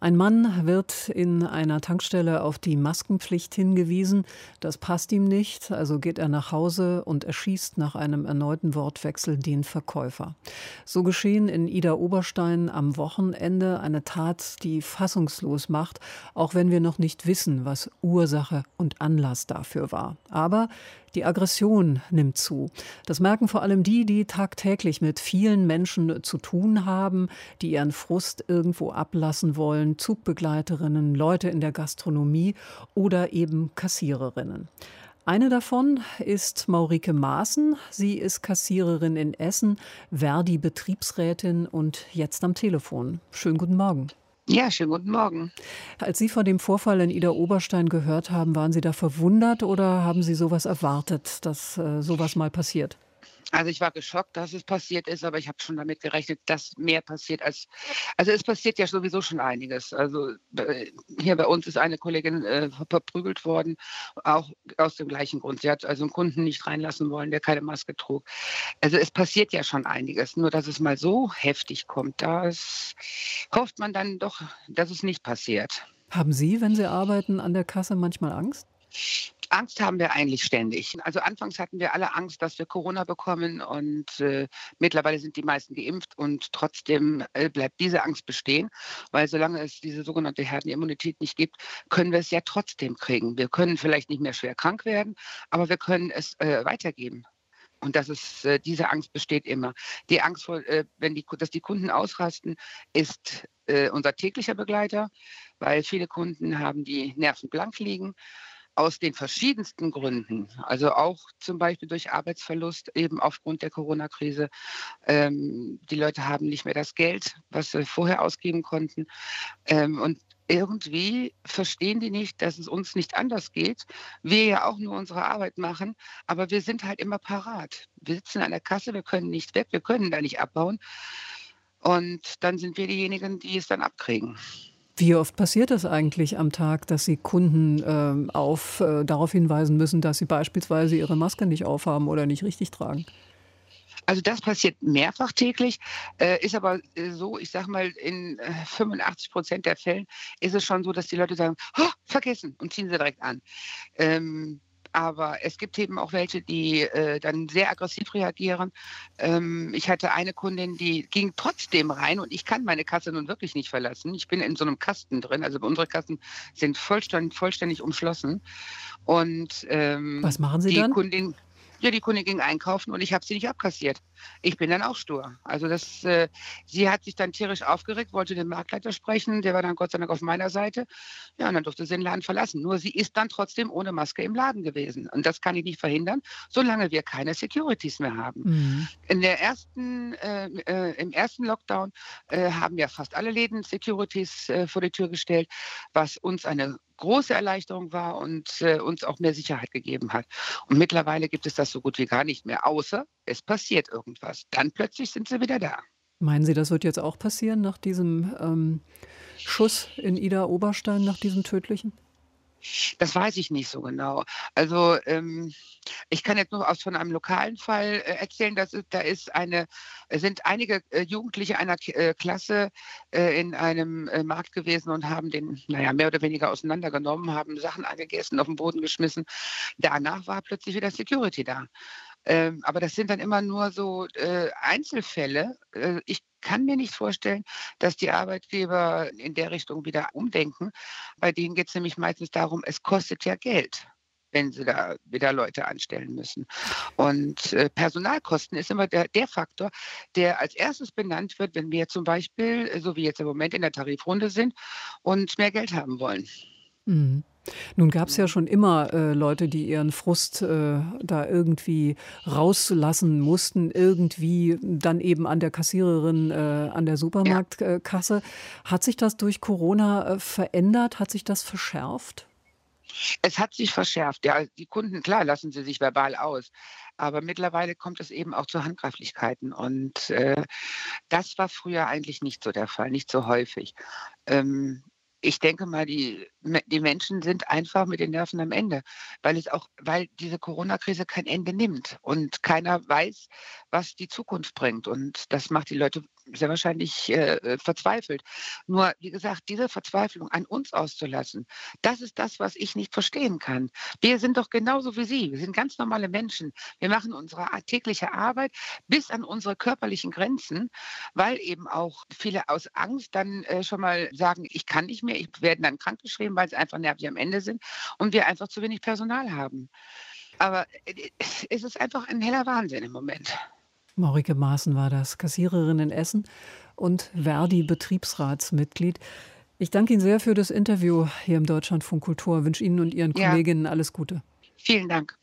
ein Mann wird in einer Tankstelle auf die Maskenpflicht hingewiesen. Das passt ihm nicht, also geht er nach Hause und erschießt nach einem erneuten Wortwechsel den Verkäufer. So geschehen in Ida Oberstein am Wochenende eine Tat, die fassungslos macht, auch wenn wir noch nicht wissen, was Ursache und Anlass dafür war. Aber die Aggression nimmt zu. Das merken vor allem die, die tagtäglich mit vielen Menschen zu tun haben, die ihren Frust irgendwo ablassen wollen, Zugbegleiterinnen, Leute in der Gastronomie oder eben Kassiererinnen. Eine davon ist Maurike Maaßen. Sie ist Kassiererin in Essen, Verdi-Betriebsrätin und jetzt am Telefon. Schönen guten Morgen. Ja, schönen guten Morgen. Als Sie von dem Vorfall in Ida Oberstein gehört haben, waren Sie da verwundert oder haben Sie sowas erwartet, dass äh, sowas mal passiert? Also ich war geschockt, dass es passiert ist, aber ich habe schon damit gerechnet, dass mehr passiert als. Also es passiert ja sowieso schon einiges. Also hier bei uns ist eine Kollegin äh, verprügelt worden, auch aus dem gleichen Grund. Sie hat also einen Kunden nicht reinlassen wollen, der keine Maske trug. Also es passiert ja schon einiges. Nur dass es mal so heftig kommt, das hofft man dann doch, dass es nicht passiert. Haben Sie, wenn Sie arbeiten, an der Kasse manchmal Angst? Angst haben wir eigentlich ständig. Also anfangs hatten wir alle Angst, dass wir Corona bekommen und äh, mittlerweile sind die meisten geimpft und trotzdem äh, bleibt diese Angst bestehen, weil solange es diese sogenannte Herdenimmunität nicht gibt, können wir es ja trotzdem kriegen. Wir können vielleicht nicht mehr schwer krank werden, aber wir können es äh, weitergeben. Und das ist, äh, diese Angst besteht immer. Die Angst vor, äh, wenn die, dass die Kunden ausrasten, ist äh, unser täglicher Begleiter, weil viele Kunden haben die Nerven blank liegen aus den verschiedensten Gründen, also auch zum Beispiel durch Arbeitsverlust, eben aufgrund der Corona-Krise. Ähm, die Leute haben nicht mehr das Geld, was sie vorher ausgeben konnten. Ähm, und irgendwie verstehen die nicht, dass es uns nicht anders geht. Wir ja auch nur unsere Arbeit machen, aber wir sind halt immer parat. Wir sitzen an der Kasse, wir können nicht weg, wir können da nicht abbauen. Und dann sind wir diejenigen, die es dann abkriegen. Wie oft passiert das eigentlich am Tag, dass Sie Kunden äh, auf, äh, darauf hinweisen müssen, dass sie beispielsweise ihre Maske nicht aufhaben oder nicht richtig tragen? Also das passiert mehrfach täglich, äh, ist aber äh, so, ich sage mal, in 85 äh, Prozent der Fällen ist es schon so, dass die Leute sagen, oh, vergessen und ziehen sie direkt an. Ähm, aber es gibt eben auch welche, die äh, dann sehr aggressiv reagieren. Ähm, ich hatte eine Kundin, die ging trotzdem rein und ich kann meine Kasse nun wirklich nicht verlassen. Ich bin in so einem Kasten drin. Also unsere Kassen sind vollständig, vollständig umschlossen. Und ähm, was machen Sie die dann? Kundin, ja, die Kundin ging einkaufen und ich habe sie nicht abkassiert. Ich bin dann auch stur. Also das, äh, sie hat sich dann tierisch aufgeregt, wollte den Marktleiter sprechen, der war dann Gott sei Dank auf meiner Seite. Ja, und dann durfte sie den Laden verlassen. Nur sie ist dann trotzdem ohne Maske im Laden gewesen. Und das kann ich nicht verhindern, solange wir keine Securities mehr haben. Mhm. In der ersten, äh, äh, Im ersten Lockdown äh, haben ja fast alle Läden Securities äh, vor die Tür gestellt, was uns eine große Erleichterung war und äh, uns auch mehr Sicherheit gegeben hat. Und mittlerweile gibt es das so gut wie gar nicht mehr, außer es passiert irgendwas. Dann plötzlich sind sie wieder da. Meinen Sie, das wird jetzt auch passieren nach diesem ähm, Schuss in Ida Oberstein, nach diesem tödlichen? Das weiß ich nicht so genau. Also ähm, ich kann jetzt nur aus von einem lokalen Fall äh, erzählen, dass da ist eine, sind einige äh, Jugendliche einer äh, Klasse äh, in einem äh, Markt gewesen und haben den, naja, mehr oder weniger auseinandergenommen, haben Sachen angegessen, auf den Boden geschmissen. Danach war plötzlich wieder Security da. Ähm, aber das sind dann immer nur so äh, Einzelfälle. Äh, ich kann mir nicht vorstellen, dass die Arbeitgeber in der Richtung wieder umdenken. Bei denen geht es nämlich meistens darum, es kostet ja Geld wenn sie da wieder Leute anstellen müssen. Und äh, Personalkosten ist immer der, der, Faktor, der als erstes benannt wird, wenn wir zum Beispiel, so wie jetzt im Moment in der Tarifrunde sind und mehr Geld haben wollen. Mhm. Nun gab es ja schon immer äh, Leute, die ihren Frust äh, da irgendwie rauslassen mussten, irgendwie dann eben an der Kassiererin, äh, an der Supermarktkasse. Hat sich das durch Corona äh, verändert? Hat sich das verschärft? Es hat sich verschärft. Ja, die Kunden, klar, lassen sie sich verbal aus. Aber mittlerweile kommt es eben auch zu Handgreiflichkeiten. Und äh, das war früher eigentlich nicht so der Fall, nicht so häufig. Ähm, ich denke mal, die, die Menschen sind einfach mit den Nerven am Ende, weil es auch, weil diese Corona-Krise kein Ende nimmt und keiner weiß, was die Zukunft bringt. Und das macht die Leute sehr wahrscheinlich äh, verzweifelt. Nur, wie gesagt, diese Verzweiflung an uns auszulassen, das ist das, was ich nicht verstehen kann. Wir sind doch genauso wie Sie. Wir sind ganz normale Menschen. Wir machen unsere tägliche Arbeit bis an unsere körperlichen Grenzen, weil eben auch viele aus Angst dann äh, schon mal sagen, ich kann nicht mehr, ich werde dann krankgeschrieben, weil sie einfach nervig am Ende sind und wir einfach zu wenig Personal haben. Aber äh, es ist einfach ein heller Wahnsinn im Moment. Maurike Maaßen war das, Kassiererin in Essen und Verdi-Betriebsratsmitglied. Ich danke Ihnen sehr für das Interview hier im Deutschlandfunk Kultur. Ich wünsche Ihnen und Ihren ja. Kolleginnen alles Gute. Vielen Dank.